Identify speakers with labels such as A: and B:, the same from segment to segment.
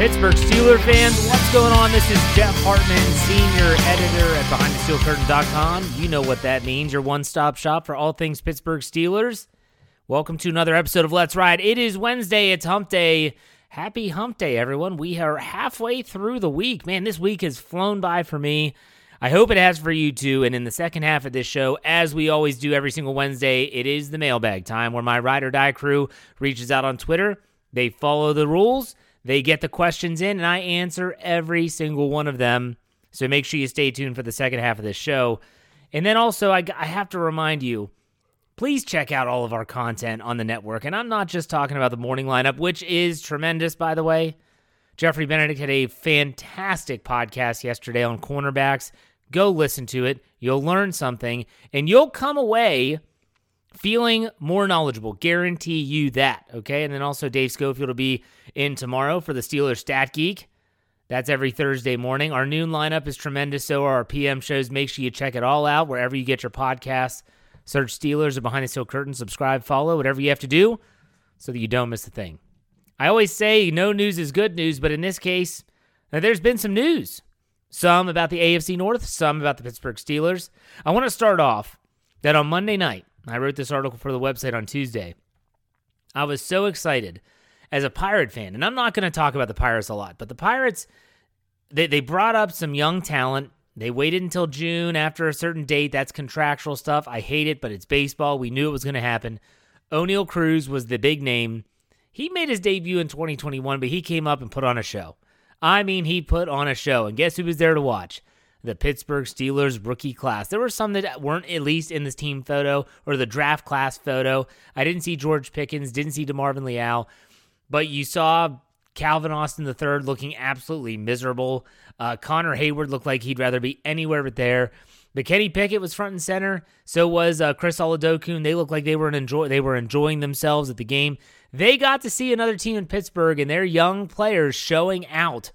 A: Pittsburgh Steeler fans, what's going on? This is Jeff Hartman, senior editor at BehindTheSteelCurtain.com. You know what that means, your one-stop shop for all things Pittsburgh Steelers. Welcome to another episode of Let's Ride. It is Wednesday, it's hump day. Happy hump day, everyone. We are halfway through the week. Man, this week has flown by for me. I hope it has for you too. And in the second half of this show, as we always do every single Wednesday, it is the mailbag time where my ride or die crew reaches out on Twitter. They follow the rules they get the questions in, and I answer every single one of them. So make sure you stay tuned for the second half of this show. And then also, I, I have to remind you please check out all of our content on the network. And I'm not just talking about the morning lineup, which is tremendous, by the way. Jeffrey Benedict had a fantastic podcast yesterday on cornerbacks. Go listen to it. You'll learn something, and you'll come away feeling more knowledgeable. Guarantee you that. Okay. And then also, Dave Schofield will be in tomorrow for the Steelers Stat Geek. That's every Thursday morning. Our noon lineup is tremendous. So are our PM shows. Make sure you check it all out wherever you get your podcasts. Search Steelers or Behind the Steel Curtain. Subscribe, follow, whatever you have to do so that you don't miss a thing. I always say no news is good news, but in this case, uh, there's been some news. Some about the AFC North, some about the Pittsburgh Steelers. I want to start off that on Monday night, I wrote this article for the website on Tuesday. I was so excited as a Pirate fan, and I'm not going to talk about the Pirates a lot, but the Pirates, they, they brought up some young talent. They waited until June after a certain date. That's contractual stuff. I hate it, but it's baseball. We knew it was going to happen. Oneil Cruz was the big name. He made his debut in 2021, but he came up and put on a show. I mean, he put on a show. And guess who was there to watch? the Pittsburgh Steelers rookie class. There were some that weren't at least in this team photo or the draft class photo. I didn't see George Pickens, didn't see DeMarvin Leal, but you saw Calvin Austin III looking absolutely miserable. Uh, Connor Heyward looked like he'd rather be anywhere but there. But Kenny Pickett was front and center. So was uh, Chris Oladokun. They looked like they were enjoy they were enjoying themselves at the game. They got to see another team in Pittsburgh and their young players showing out.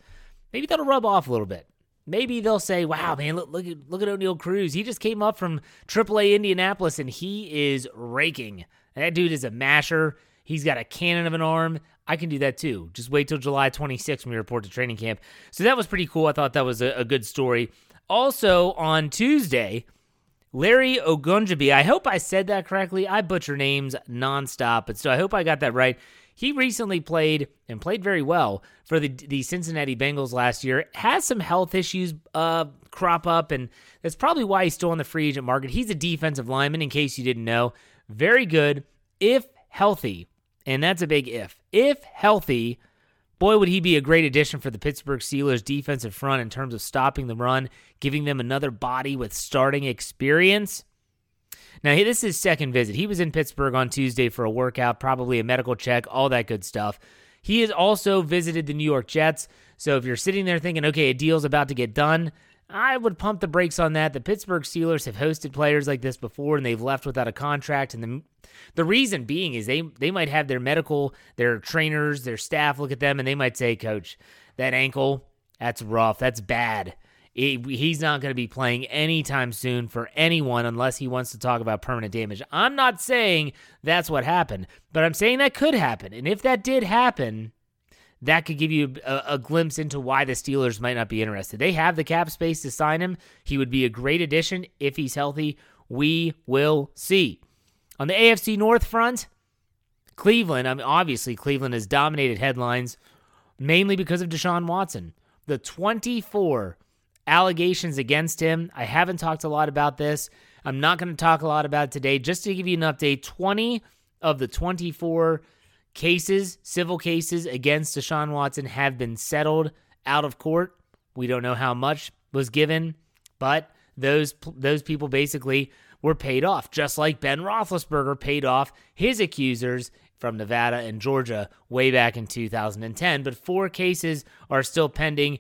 A: Maybe that'll rub off a little bit. Maybe they'll say, "Wow, man, look look at look at Oneil Cruz. He just came up from AAA Indianapolis and he is raking. That dude is a masher. He's got a cannon of an arm. I can do that too. Just wait till July 26th when we report to training camp. So that was pretty cool. I thought that was a, a good story. Also on Tuesday, Larry Ogunjobi. I hope I said that correctly. I butcher names nonstop, but so I hope I got that right. He recently played and played very well for the the Cincinnati Bengals last year. Has some health issues uh, crop up, and that's probably why he's still on the free agent market. He's a defensive lineman, in case you didn't know. Very good if healthy, and that's a big if. If healthy, boy, would he be a great addition for the Pittsburgh Steelers defensive front in terms of stopping the run, giving them another body with starting experience. Now, this is his second visit. He was in Pittsburgh on Tuesday for a workout, probably a medical check, all that good stuff. He has also visited the New York Jets. So if you're sitting there thinking, okay, a deal's about to get done, I would pump the brakes on that. The Pittsburgh Steelers have hosted players like this before and they've left without a contract. And the, the reason being is they, they might have their medical, their trainers, their staff look at them and they might say, Coach, that ankle, that's rough. That's bad he's not going to be playing anytime soon for anyone unless he wants to talk about permanent damage. I'm not saying that's what happened, but I'm saying that could happen. And if that did happen, that could give you a, a, glimpse into why the Steelers might not be interested. They have the cap space to sign him. He would be a great addition if he's healthy. We will see. On the AFC North front, Cleveland, I mean, obviously, Cleveland has dominated headlines mainly because of Deshaun Watson. The 24 allegations against him. I haven't talked a lot about this. I'm not going to talk a lot about today. Just to give you an update 20 of the 24 cases, civil cases against Deshaun Watson, have been settled out of court. We don't know how much was given, but those those people basically were paid off, just like Ben Roethlisberger paid off his accusers from Nevada and Georgia way back in 2010. But four cases are still pending.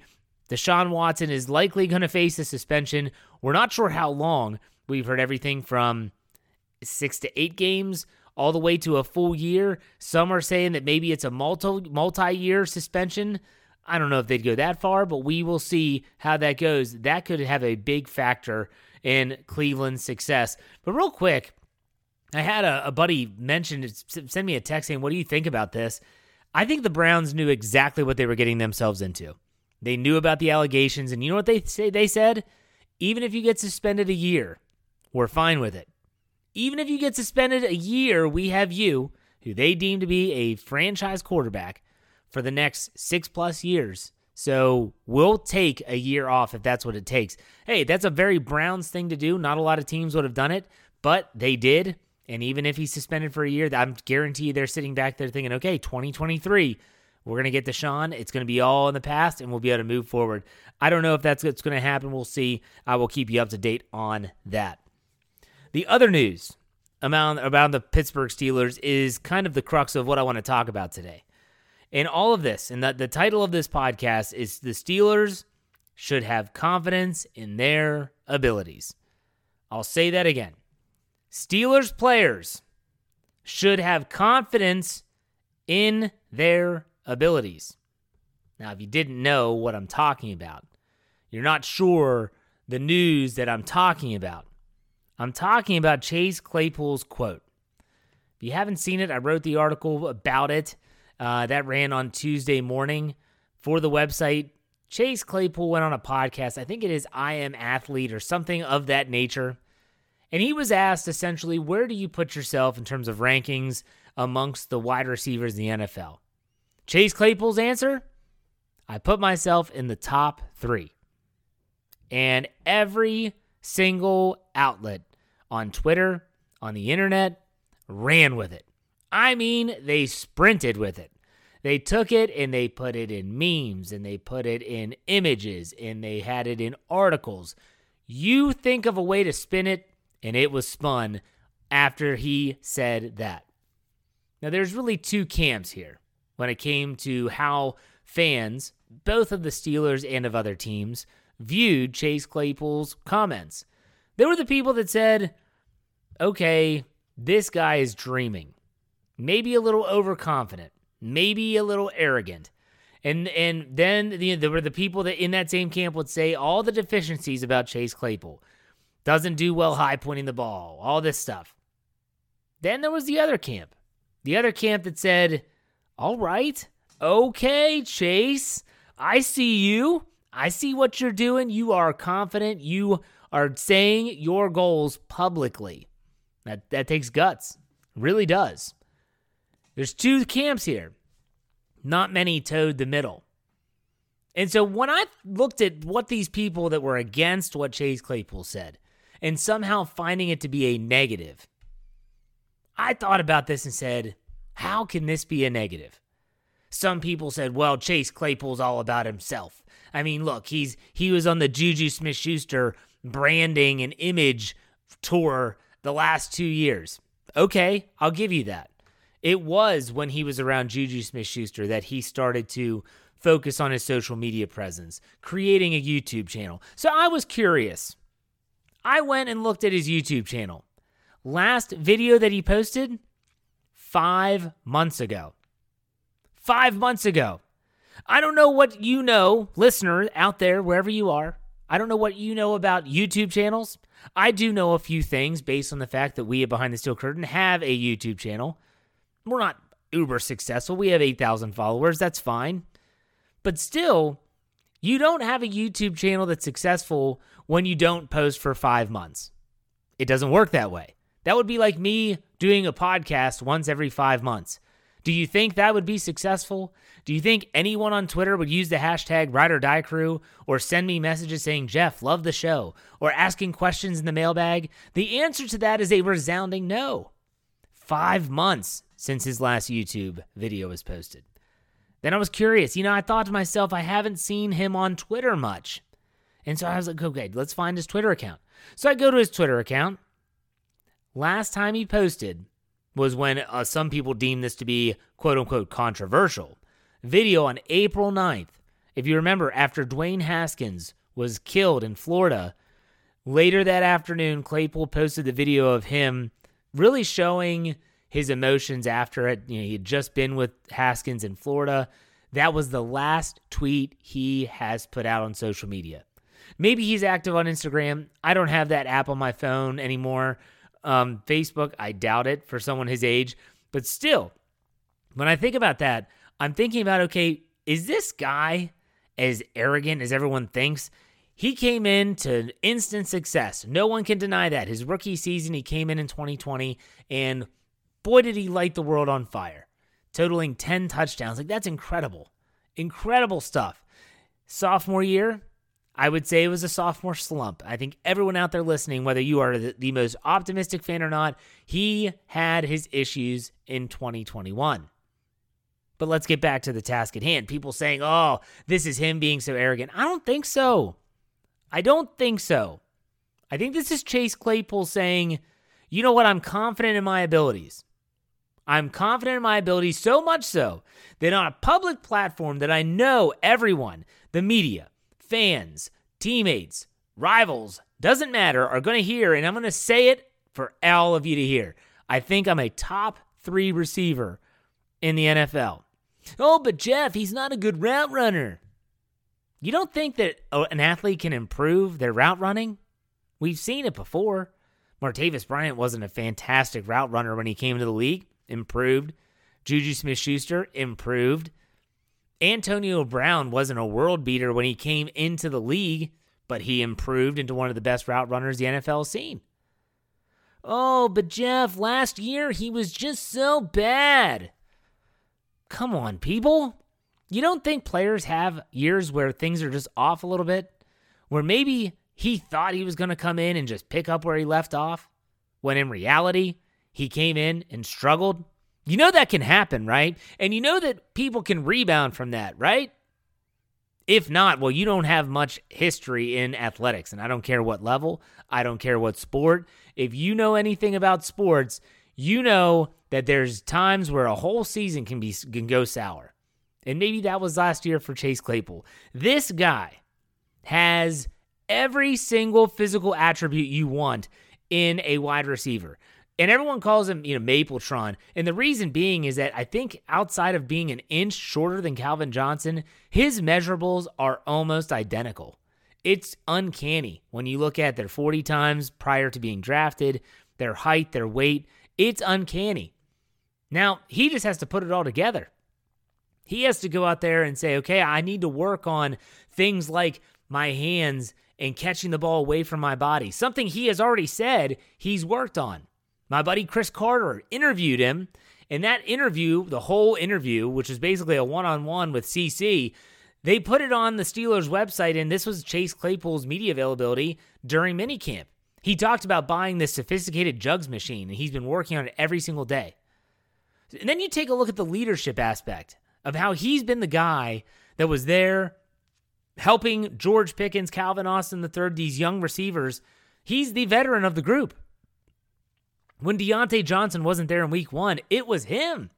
A: Deshaun Watson is likely going to face a suspension. We're not sure how long. We've heard everything from six to eight games all the way to a full year. Some are saying that maybe it's a multi multi year suspension. I don't know if they'd go that far, but we will see how that goes. That could have a big factor in Cleveland's success. But real quick, I had a, a buddy mention, send me a text saying, What do you think about this? I think the Browns knew exactly what they were getting themselves into. They knew about the allegations, and you know what they say? They said, even if you get suspended a year, we're fine with it. Even if you get suspended a year, we have you, who they deem to be a franchise quarterback, for the next six plus years. So we'll take a year off if that's what it takes. Hey, that's a very Browns thing to do. Not a lot of teams would have done it, but they did. And even if he's suspended for a year, I'm guarantee they're sitting back there thinking, okay, 2023, we're going to get Deshaun. It's going to be all in the past, and we'll be able to move forward. I don't know if that's what's going to happen. We'll see. I will keep you up to date on that. The other news about, about the Pittsburgh Steelers is kind of the crux of what I want to talk about today. And all of this, and the, the title of this podcast is The Steelers Should Have Confidence in Their Abilities. I'll say that again. Steelers players should have confidence in their abilities. Now, if you didn't know what I'm talking about, you're not sure the news that I'm talking about. I'm talking about Chase Claypool's quote. If you haven't seen it, I wrote the article about it uh, that ran on Tuesday morning for the website. Chase Claypool went on a podcast. I think it is I Am Athlete or something of that nature. And he was asked essentially, where do you put yourself in terms of rankings amongst the wide receivers in the NFL? Chase Claypool's answer I put myself in the top three. And every single outlet on Twitter, on the internet, ran with it. I mean, they sprinted with it. They took it and they put it in memes and they put it in images and they had it in articles. You think of a way to spin it, and it was spun after he said that. Now, there's really two camps here when it came to how fans, both of the Steelers and of other teams, viewed Chase Claypool's comments. There were the people that said, okay, this guy is dreaming. Maybe a little overconfident, maybe a little arrogant. And and then the, there were the people that in that same camp would say all the deficiencies about Chase Claypool doesn't do well high pointing the ball, all this stuff. Then there was the other camp. The other camp that said, All right, okay, Chase, I see you. I see what you're doing. You are confident. You are saying your goals publicly. That, that takes guts. really does. There's two camps here. Not many toed the middle. And so when I looked at what these people that were against what Chase Claypool said, and somehow finding it to be a negative. I thought about this and said, how can this be a negative? Some people said, well, Chase Claypool's all about himself. I mean, look, he's he was on the Juju Smith Schuster branding and image tour the last two years. Okay, I'll give you that. It was when he was around Juju Smith Schuster that he started to focus on his social media presence, creating a YouTube channel. So I was curious. I went and looked at his YouTube channel. Last video that he posted, five months ago. Five months ago. I don't know what you know, listener out there, wherever you are. I don't know what you know about YouTube channels. I do know a few things based on the fact that we at Behind the Steel Curtain have a YouTube channel. We're not uber successful. We have 8,000 followers. That's fine. But still, you don't have a YouTube channel that's successful when you don't post for five months. It doesn't work that way. That would be like me doing a podcast once every five months. Do you think that would be successful? Do you think anyone on Twitter would use the hashtag ride or die crew or send me messages saying, Jeff, love the show, or asking questions in the mailbag? The answer to that is a resounding no. Five months since his last YouTube video was posted. Then I was curious. You know, I thought to myself, I haven't seen him on Twitter much. And so I was like, okay, let's find his Twitter account. So I go to his Twitter account. Last time he posted was when uh, some people deemed this to be quote unquote controversial. Video on April 9th. If you remember, after Dwayne Haskins was killed in Florida, later that afternoon, Claypool posted the video of him really showing his emotions after it. You know, he had just been with Haskins in Florida. That was the last tweet he has put out on social media. Maybe he's active on Instagram. I don't have that app on my phone anymore. Um, Facebook, I doubt it for someone his age. But still, when I think about that, I'm thinking about okay, is this guy as arrogant as everyone thinks? He came in to instant success. No one can deny that. His rookie season, he came in in 2020, and boy, did he light the world on fire, totaling 10 touchdowns. Like, that's incredible. Incredible stuff. Sophomore year, I would say it was a sophomore slump. I think everyone out there listening, whether you are the, the most optimistic fan or not, he had his issues in 2021. But let's get back to the task at hand. People saying, oh, this is him being so arrogant. I don't think so. I don't think so. I think this is Chase Claypool saying, you know what? I'm confident in my abilities. I'm confident in my abilities so much so that on a public platform that I know everyone, the media, fans, teammates, rivals, doesn't matter, are going to hear, and I'm going to say it for all of you to hear. I think I'm a top three receiver in the NFL. Oh, but Jeff, he's not a good route runner. You don't think that oh, an athlete can improve their route running? We've seen it before. Martavis Bryant wasn't a fantastic route runner when he came into the league, improved. Juju Smith Schuster improved. Antonio Brown wasn't a world beater when he came into the league, but he improved into one of the best route runners the NFL has seen. Oh, but Jeff, last year he was just so bad. Come on, people. You don't think players have years where things are just off a little bit? Where maybe he thought he was going to come in and just pick up where he left off, when in reality, he came in and struggled? You know that can happen, right? And you know that people can rebound from that, right? If not, well, you don't have much history in athletics, and I don't care what level, I don't care what sport. If you know anything about sports, you know that there's times where a whole season can be can go sour. And maybe that was last year for Chase Claypool. This guy has every single physical attribute you want in a wide receiver. And everyone calls him, you know, Mapletron. And the reason being is that I think outside of being an inch shorter than Calvin Johnson, his measurables are almost identical. It's uncanny when you look at their 40 times prior to being drafted, their height, their weight. It's uncanny. Now, he just has to put it all together. He has to go out there and say, okay, I need to work on things like my hands and catching the ball away from my body, something he has already said he's worked on. My buddy Chris Carter interviewed him. In that interview, the whole interview, which is basically a one on one with CC, they put it on the Steelers website, and this was Chase Claypool's media availability during minicamp. He talked about buying this sophisticated jugs machine, and he's been working on it every single day. And then you take a look at the leadership aspect of how he's been the guy that was there helping George Pickens, Calvin Austin III, these young receivers. He's the veteran of the group. When Diontae Johnson wasn't there in week one, it was him.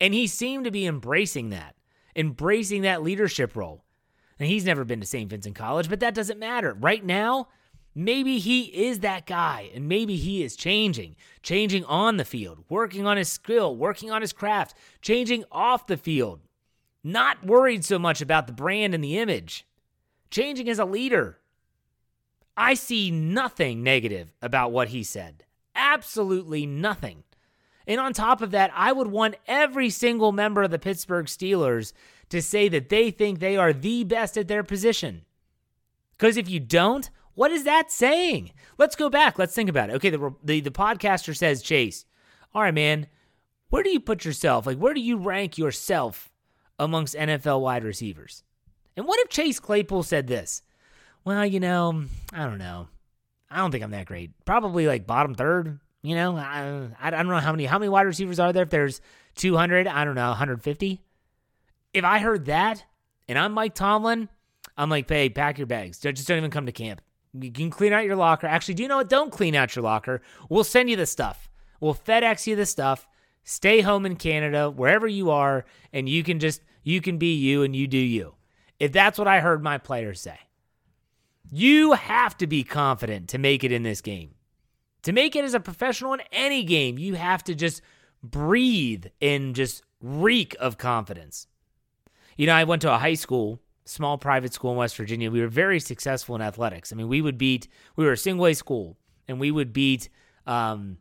A: And he seemed to be embracing that, embracing that leadership role. And he's never been to St. Vincent College, but that doesn't matter. Right now, maybe he is that guy, and maybe he is changing, changing on the field, working on his skill, working on his craft, changing off the field. Not worried so much about the brand and the image, changing as a leader. I see nothing negative about what he said absolutely nothing. And on top of that, I would want every single member of the Pittsburgh Steelers to say that they think they are the best at their position. Because if you don't, what is that saying? Let's go back. Let's think about it. Okay, the, the, the podcaster says, Chase, all right, man, where do you put yourself? Like, where do you rank yourself amongst NFL wide receivers? And what if Chase Claypool said this? Well, you know, I don't know. I don't think I'm that great. Probably like bottom third. You know, I, I don't know how many how many wide receivers are there. If there's 200, I don't know, 150. If I heard that and I'm Mike Tomlin, I'm like, hey, pack your bags. Just don't even come to camp. You can clean out your locker. Actually, do you know what? Don't clean out your locker. We'll send you the stuff. We'll FedEx you the stuff. Stay home in Canada, wherever you are, and you can just you can be you and you do you. If that's what I heard my players say. You have to be confident to make it in this game. To make it as a professional in any game, you have to just breathe and just reek of confidence. You know, I went to a high school, small private school in West Virginia. We were very successful in athletics. I mean, we would beat, we were a single A school, and we would beat um,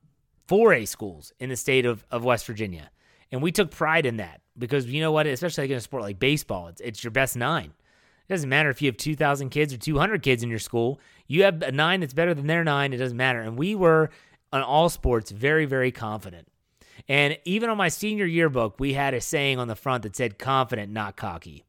A: 4A schools in the state of, of West Virginia. And we took pride in that because you know what? Especially like in a sport like baseball, it's, it's your best nine. It doesn't matter if you have 2,000 kids or 200 kids in your school. You have a nine that's better than their nine. It doesn't matter. And we were on all sports very, very confident. And even on my senior yearbook, we had a saying on the front that said confident, not cocky.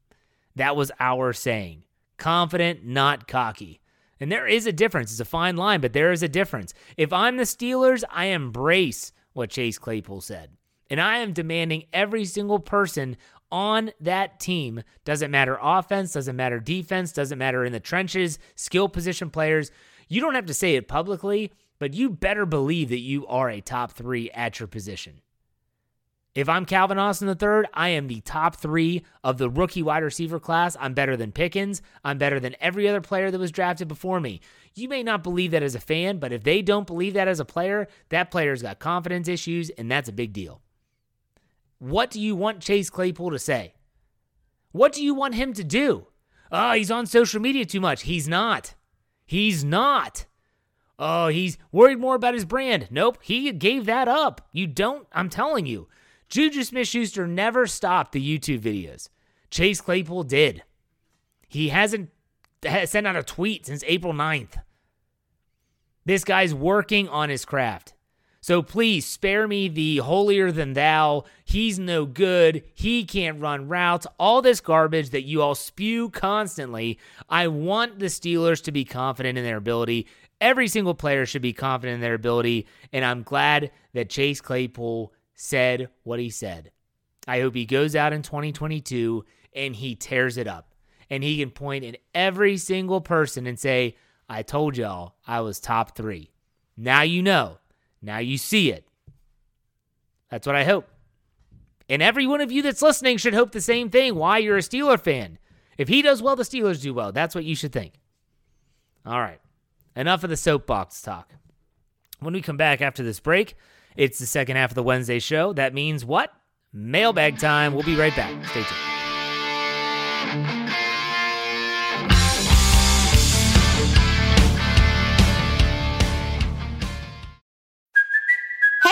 A: That was our saying confident, not cocky. And there is a difference. It's a fine line, but there is a difference. If I'm the Steelers, I embrace what Chase Claypool said. And I am demanding every single person on that team doesn't matter offense, doesn't matter defense, doesn't matter in the trenches, skill position players. You don't have to say it publicly, but you better believe that you are a top three at your position. If I'm Calvin Austin III, I am the top three of the rookie wide receiver class. I'm better than Pickens. I'm better than every other player that was drafted before me. You may not believe that as a fan, but if they don't believe that as a player, that player's got confidence issues, and that's a big deal. What do you want Chase Claypool to say? What do you want him to do? Oh, he's on social media too much. He's not. He's not. Oh, he's worried more about his brand. Nope, he gave that up. You don't, I'm telling you. Juju Smith Schuster never stopped the YouTube videos. Chase Claypool did. He hasn't sent out a tweet since April 9th. This guy's working on his craft. So please spare me the holier than thou. He's no good. He can't run routes. All this garbage that you all spew constantly. I want the Steelers to be confident in their ability. Every single player should be confident in their ability. And I'm glad that Chase Claypool said what he said. I hope he goes out in 2022 and he tears it up. And he can point at every single person and say, I told y'all I was top three. Now you know. Now you see it. That's what I hope. And every one of you that's listening should hope the same thing. Why you're a Steeler fan. If he does well, the Steelers do well. That's what you should think. All right. Enough of the soapbox talk. When we come back after this break, it's the second half of the Wednesday show. That means what? Mailbag time. We'll be right back. Stay tuned.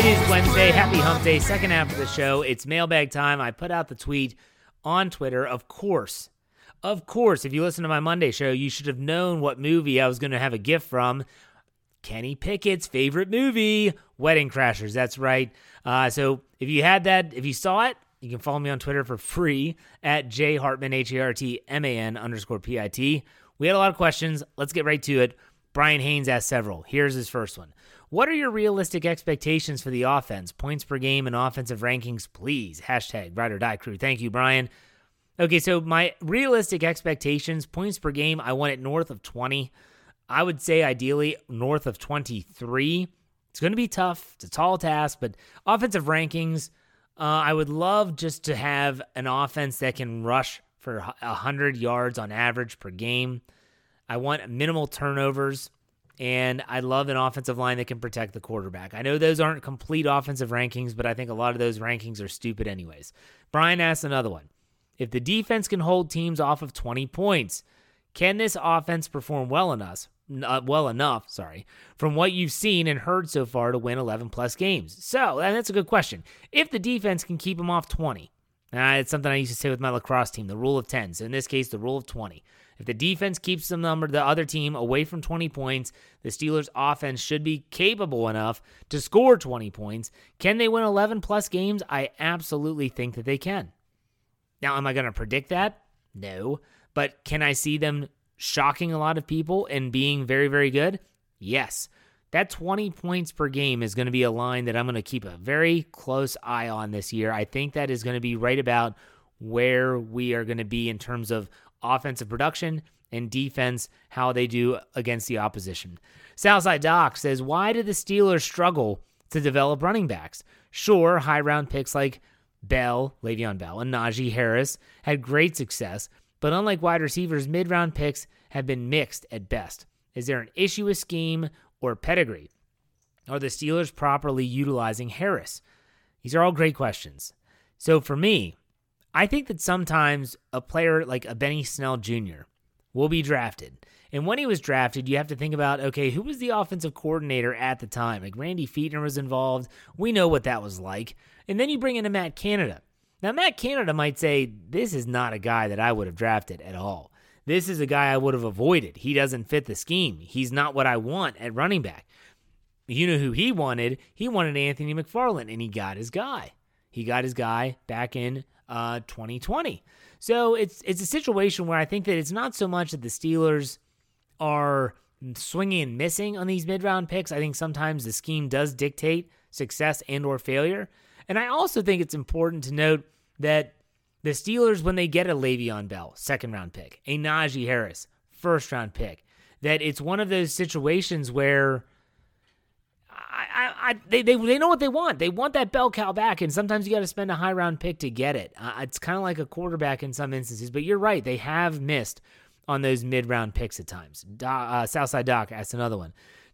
A: It is Wednesday. Happy Hump Day, second half of the show. It's mailbag time. I put out the tweet on Twitter. Of course, of course, if you listen to my Monday show, you should have known what movie I was going to have a gift from. Kenny Pickett's favorite movie, Wedding Crashers. That's right. Uh, so if you had that, if you saw it, you can follow me on Twitter for free at J Hartman, H A R T M A N underscore P I T. We had a lot of questions. Let's get right to it. Brian Haynes asked several. Here's his first one. What are your realistic expectations for the offense? Points per game and offensive rankings, please. Hashtag ride or die crew. Thank you, Brian. Okay, so my realistic expectations, points per game, I want it north of 20. I would say ideally north of 23. It's going to be tough. It's a tall task, but offensive rankings, uh, I would love just to have an offense that can rush for 100 yards on average per game. I want minimal turnovers, and I love an offensive line that can protect the quarterback. I know those aren't complete offensive rankings, but I think a lot of those rankings are stupid, anyways. Brian asked another one. If the defense can hold teams off of 20 points, can this offense perform well enough? Uh, well enough, sorry, from what you've seen and heard so far to win 11 plus games. So, and that's a good question. If the defense can keep them off 20, Uh, it's something I used to say with my lacrosse team, the rule of 10. So in this case, the rule of 20. If the defense keeps the number the other team away from 20 points, the Steelers offense should be capable enough to score 20 points. Can they win 11 plus games? I absolutely think that they can. Now, am I going to predict that? No. But can I see them shocking a lot of people and being very, very good? Yes. That 20 points per game is going to be a line that I'm going to keep a very close eye on this year. I think that is going to be right about where we are going to be in terms of offensive production and defense, how they do against the opposition. Southside Doc says, Why did the Steelers struggle to develop running backs? Sure, high round picks like Bell, Le'Veon Bell, and Najee Harris had great success, but unlike wide receivers, mid round picks have been mixed at best. Is there an issue with scheme or pedigree? Are the Steelers properly utilizing Harris? These are all great questions. So for me, I think that sometimes a player like a Benny Snell Jr. will be drafted. And when he was drafted, you have to think about okay, who was the offensive coordinator at the time? Like Randy Fichtner was involved. We know what that was like. And then you bring in a Matt Canada. Now, Matt Canada might say, This is not a guy that I would have drafted at all. This is a guy I would have avoided. He doesn't fit the scheme. He's not what I want at running back. You know who he wanted? He wanted Anthony McFarland, and he got his guy. He got his guy back in uh, 2020. So it's it's a situation where I think that it's not so much that the Steelers are swinging and missing on these mid round picks. I think sometimes the scheme does dictate success and or failure. And I also think it's important to note that the Steelers, when they get a Le'Veon Bell, second round pick, a Najee Harris, first round pick, that it's one of those situations where I, I, they, they, they know what they want. They want that bell cow back, and sometimes you got to spend a high round pick to get it. Uh, it's kind of like a quarterback in some instances, but you're right. They have missed on those mid round picks at times. Do, uh, Southside Doc asked another one.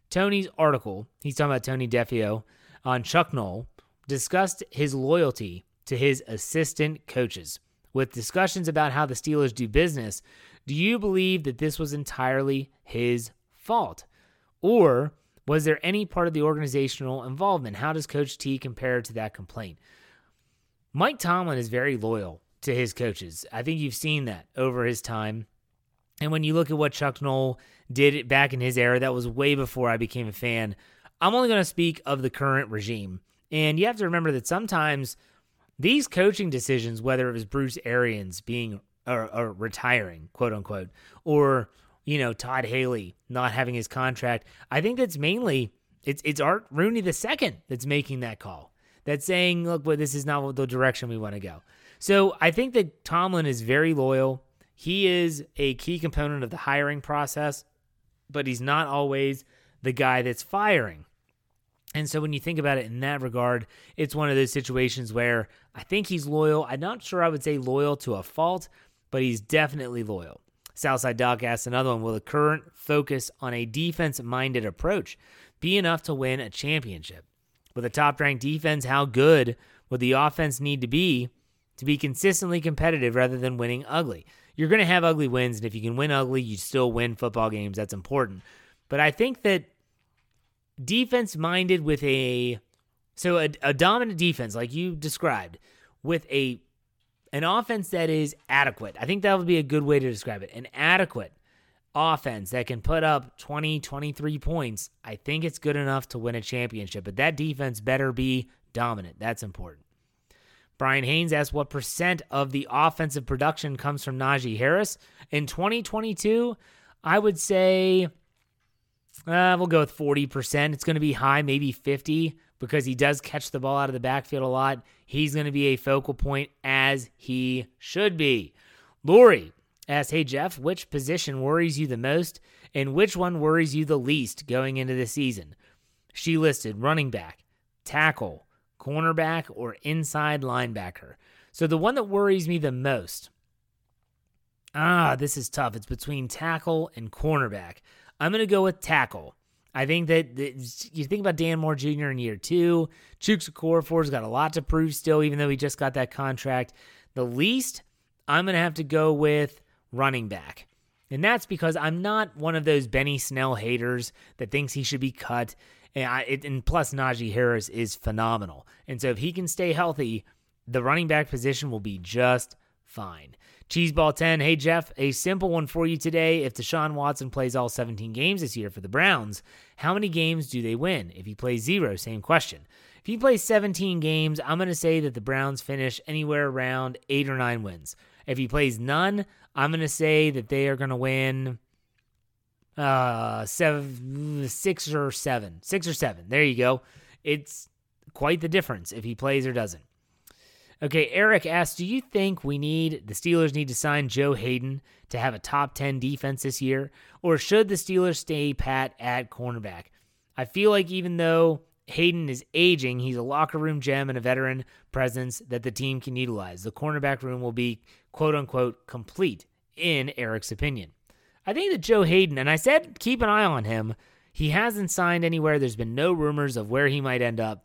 A: Tony's article, he's talking about Tony Defeo on Chuck Noll, discussed his loyalty to his assistant coaches. With discussions about how the Steelers do business, do you believe that this was entirely his fault? Or was there any part of the organizational involvement? How does Coach T compare to that complaint? Mike Tomlin is very loyal to his coaches. I think you've seen that over his time. And when you look at what Chuck Noll did back in his era, that was way before I became a fan. I'm only going to speak of the current regime. And you have to remember that sometimes these coaching decisions, whether it was Bruce Arians being or, or retiring, quote unquote, or you know Todd Haley not having his contract, I think that's mainly it's it's Art Rooney the second that's making that call. That's saying, look, well, this is not the direction we want to go. So I think that Tomlin is very loyal. He is a key component of the hiring process, but he's not always the guy that's firing. And so when you think about it in that regard, it's one of those situations where I think he's loyal. I'm not sure I would say loyal to a fault, but he's definitely loyal. Southside Doc asks another one Will the current focus on a defense minded approach be enough to win a championship? With a top ranked defense, how good would the offense need to be to be consistently competitive rather than winning ugly? You're going to have ugly wins, and if you can win ugly, you still win football games. That's important. But I think that defense minded with a so a, a dominant defense like you described with a an offense that is adequate. I think that would be a good way to describe it. An adequate offense that can put up 20, 23 points. I think it's good enough to win a championship, but that defense better be dominant. That's important. Brian Haynes asked what percent of the offensive production comes from Najee Harris. In 2022, I would say uh, we'll go with 40%. It's going to be high, maybe 50 because he does catch the ball out of the backfield a lot. He's going to be a focal point as he should be. Lori asks, Hey, Jeff, which position worries you the most and which one worries you the least going into the season? She listed running back, tackle, cornerback, or inside linebacker. So the one that worries me the most, ah, this is tough. It's between tackle and cornerback. I'm going to go with tackle. I think that you think about Dan Moore Jr. in year two. Chuks Okorafor's got a lot to prove still, even though he just got that contract. The least, I'm going to have to go with running back. And that's because I'm not one of those Benny Snell haters that thinks he should be cut. And, I, it, and plus, Najee Harris is phenomenal. And so if he can stay healthy, the running back position will be just fine. Cheeseball 10, hey Jeff, a simple one for you today. If Deshaun Watson plays all 17 games this year for the Browns, how many games do they win? If he plays zero, same question. If he plays 17 games, I'm going to say that the Browns finish anywhere around eight or nine wins. If he plays none, I'm going to say that they are going to win uh seven six or seven six or seven there you go it's quite the difference if he plays or doesn't okay eric asks do you think we need the steelers need to sign joe Haden to have a top 10 defense this year or should the steelers stay pat at cornerback i feel like even though Haden is aging. He's a locker room gem and a veteran presence that the team can utilize. The cornerback room will be quote unquote complete, in Eric's opinion. I think that Joe Haden and I said keep an eye on him, he hasn't signed anywhere. There's been no rumors of where he might end up.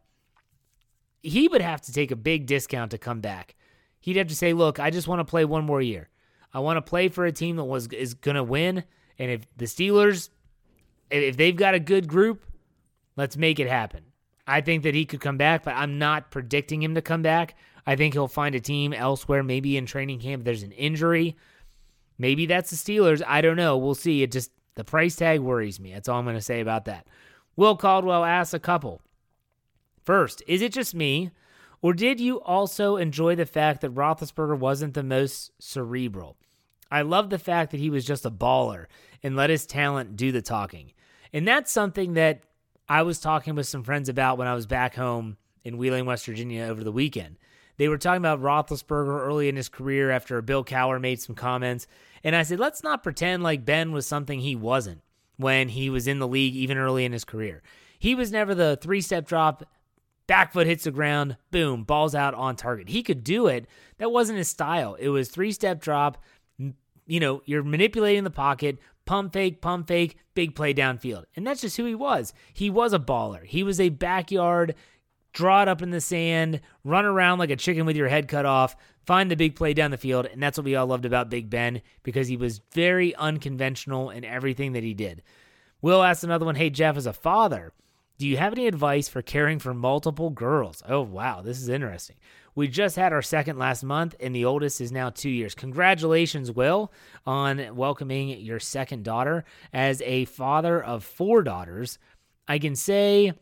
A: He would have to take a big discount to come back. He'd have to say, look, I just want to play one more year. I want to play for a team that was is going to win. And if the Steelers, if they've got a good group, let's make it happen. I think that he could come back, but I'm not predicting him to come back. I think he'll find a team elsewhere, maybe in training camp. There's an injury. Maybe that's the Steelers. I don't know. We'll see. It just, the price tag worries me. That's all I'm going to say about that. Will Caldwell asks a couple. First, is it just me, or did you also enjoy the fact that Roethlisberger wasn't the most cerebral? I love the fact that he was just a baller and let his talent do the talking. And that's something that I was talking with some friends about when I was back home in Wheeling, West Virginia over the weekend. They were talking about Roethlisberger early in his career after Bill Cowher made some comments. And I said, let's not pretend like Ben was something he wasn't when he was in the league, even early in his career. He was never the three step drop, back foot hits the ground, boom, balls out on target. He could do it. That wasn't his style. It was three step drop. You know, you're manipulating the pocket, pump fake, pump fake, big play downfield. And that's just who he was. He was a baller. He was a backyard, draw it up in the sand, run around like a chicken with your head cut off, find the big play down the field. And that's what we all loved about Big Ben because he was very unconventional in everything that he did. Will asked another one Hey, Jeff, as a father, do you have any advice for caring for multiple girls? Oh, wow, this is interesting. We just had our second last month, and the oldest is now two years. Congratulations, Will, on welcoming your second daughter. As a father of four daughters, I can say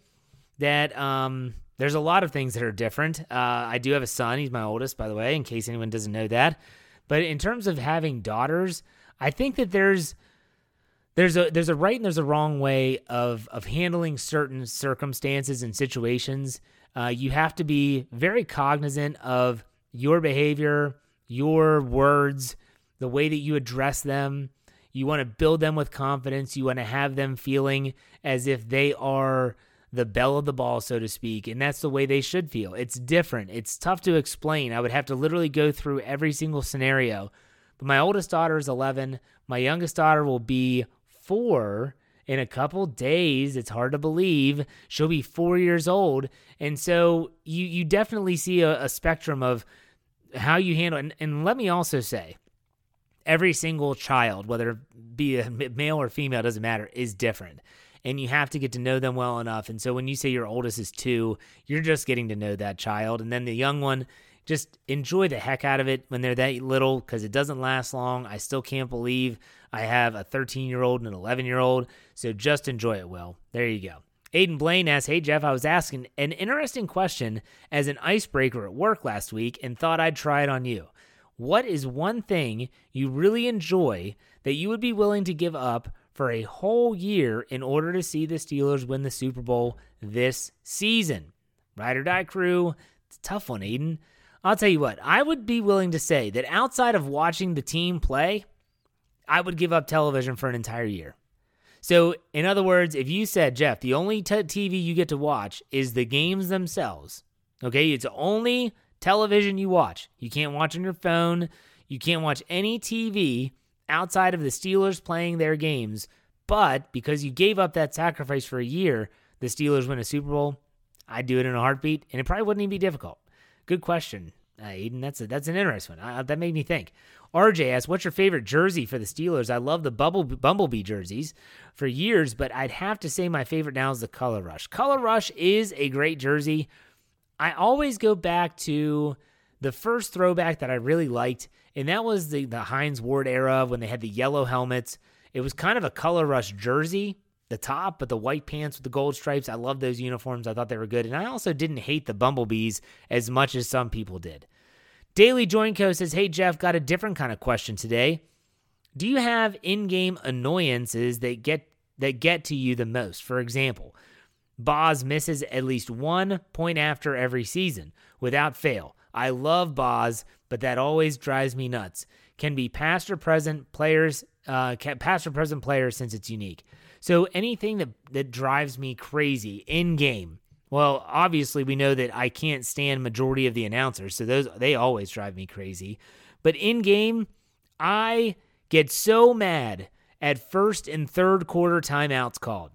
A: that um, there's a lot of things that are different. Uh, I do have a son. He's my oldest, by the way, in case anyone doesn't know that. But in terms of having daughters, I think that there's there's a there's a right and there's a wrong way of of handling certain circumstances and situations uh, you have to be very cognizant of your behavior, your words, the way that you address them. You want to build them with confidence. You want to have them feeling as if they are the belle of the ball, so to speak. And that's the way they should feel. It's different. It's tough to explain. I would have to literally go through every single scenario. But my oldest daughter is 11. My youngest daughter will be four in a couple days. It's hard to believe she'll be four years old, and so you you definitely see a, a spectrum of how you handle. And, and let me also say, every single child, whether it be a male or female, doesn't matter, is different. And you have to get to know them well enough. And so when you say your oldest is two, you're just getting to know that child. And then the young one, just enjoy the heck out of it when they're that little because it doesn't last long. I still can't believe I have a 13 year old and an 11 year old. So just enjoy it, Will. There you go. Aiden Blaine asks, Hey Jeff, I was asking an interesting question as an icebreaker at work last week and thought I'd try it on you. What is one thing you really enjoy that you would be willing to give up for a whole year in order to see the Steelers win the Super Bowl this season? Ride or die crew. It's a tough one, Aiden. I'll tell you what, I would be willing to say that outside of watching the team play, I would give up television for an entire year. So, in other words, if you said, Jeff, the only t- TV you get to watch is the games themselves, okay, it's only television you watch. You can't watch on your phone, you can't watch any TV outside of the Steelers playing their games. But because you gave up that sacrifice for a year, the Steelers win a Super Bowl, I'd do it in a heartbeat, and it probably wouldn't even be difficult. Good question, uh, Aiden. That's a, that's an interesting one. Uh, that made me think. RJ asks, "What's your favorite jersey for the Steelers?" I love the Bubble Bumblebee jerseys for years, but I'd have to say my favorite now is the Color Rush. Color Rush is a great jersey. I always go back to the first throwback that I really liked, and that was the, the Hines Ward era when they had the yellow helmets. It was kind of a color rush jersey, the top, but the white pants with the gold stripes. I love those uniforms. I thought they were good. And I also didn't hate the Bumblebees as much as some people did. Daily Joinco says, Hey, Jeff, got a different kind of question today. Do you have in game annoyances that get that get to you the most? For example, Boz misses at least one point after every season without fail. I love Boz, but that always drives me nuts. Can be past or present players, uh, past or present players since it's unique. So anything that that drives me crazy in game. Well, obviously we know that I can't stand majority of the announcers, so those they always drive me crazy. But in game, I get so mad at first and third quarter timeouts called.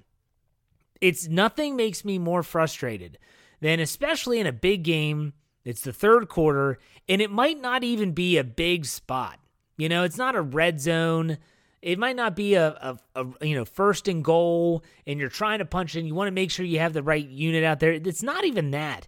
A: It's nothing makes me more frustrated than especially in a big game it's the third quarter, and it might not even be a big spot. You know, it's not a red zone. It might not be a, a, a, you know first and goal, and you're trying to punch in. You want to make sure you have the right unit out there. It's not even that.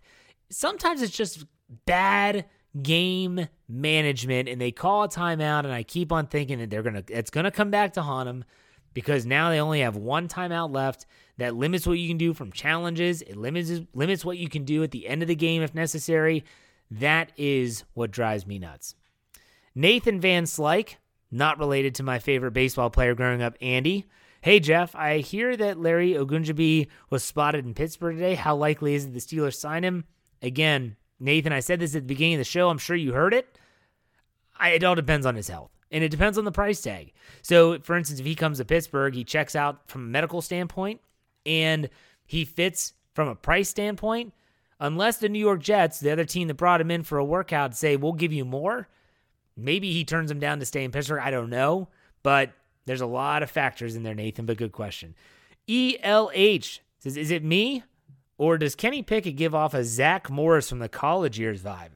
A: Sometimes it's just bad game management, and they call a timeout, and I keep on thinking that they're gonna it's gonna come back to haunt them because now they only have one timeout left that limits what you can do from challenges. It limits limits what you can do at the end of the game if necessary. That is what drives me nuts. Nathan Van Slyke, not related to my favorite baseball player growing up, Andy. Hey Jeff, I hear that Larry Ogunjobi was spotted in Pittsburgh today. How likely is it the Steelers sign him? Again, Nathan, I said this at the beginning of the show. I'm sure you heard it. I, it all depends on his health and it depends on the price tag. So, for instance, if he comes to Pittsburgh, he checks out from a medical standpoint and he fits from a price standpoint. Unless the New York Jets, the other team that brought him in for a workout, say, we'll give you more, maybe he turns him down to stay in Pittsburgh. I don't know. But there's a lot of factors in there, Nathan, but good question. ELH says, Is it me? Or does Kenny Pickett give off a Zach Morris from the college years vibe?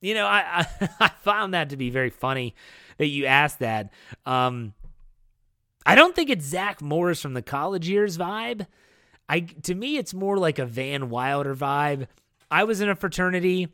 A: You know, I, I, I found that to be very funny that you asked that. Um, I don't think it's Zach Morris from the college years vibe. I to me, it's more like a Van Wilder vibe. I was in a fraternity.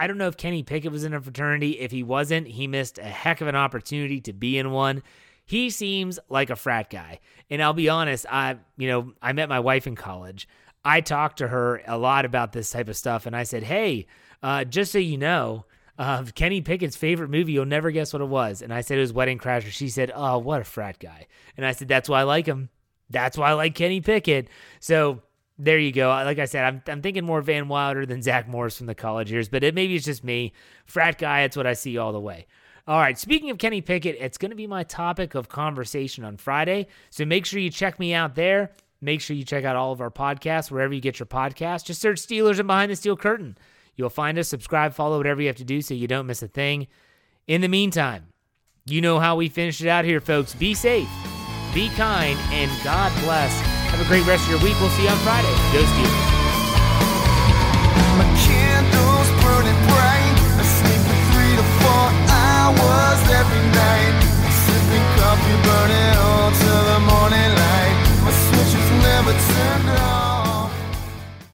A: I don't know if Kenny Pickett was in a fraternity. If he wasn't, he missed a heck of an opportunity to be in one. He seems like a frat guy. And I'll be honest, I you know, I met my wife in college. I talked to her a lot about this type of stuff and I said, "Hey, uh, just so you know, uh, Kenny Pickett's favorite movie. You'll never guess what it was. And I said it was Wedding Crashers. She said, "Oh, what a frat guy." And I said, "That's why I like him. That's why I like Kenny Pickett." So there you go. Like I said, I'm, I'm thinking more Van Wilder than Zach Morris from the college years, but it, maybe it's just me. Frat guy, it's what I see all the way. All right, speaking of Kenny Pickett, it's going to be my topic of conversation on Friday. So make sure you check me out there. Make sure you check out all of our podcasts wherever you get your podcasts. Just search Steelers and Behind the Steel Curtain. You'll find us, subscribe, follow, whatever you have to do so you don't miss a thing. In the meantime, you know how we finish it out here, folks. Be safe, be kind, and God bless. Have a great rest of your week. We'll see you on Friday. Go Steelers.
B: My candles burning bright. I sleep for three to four hours every night. Sipping coffee, burning till the morning light. My switch is never turned on.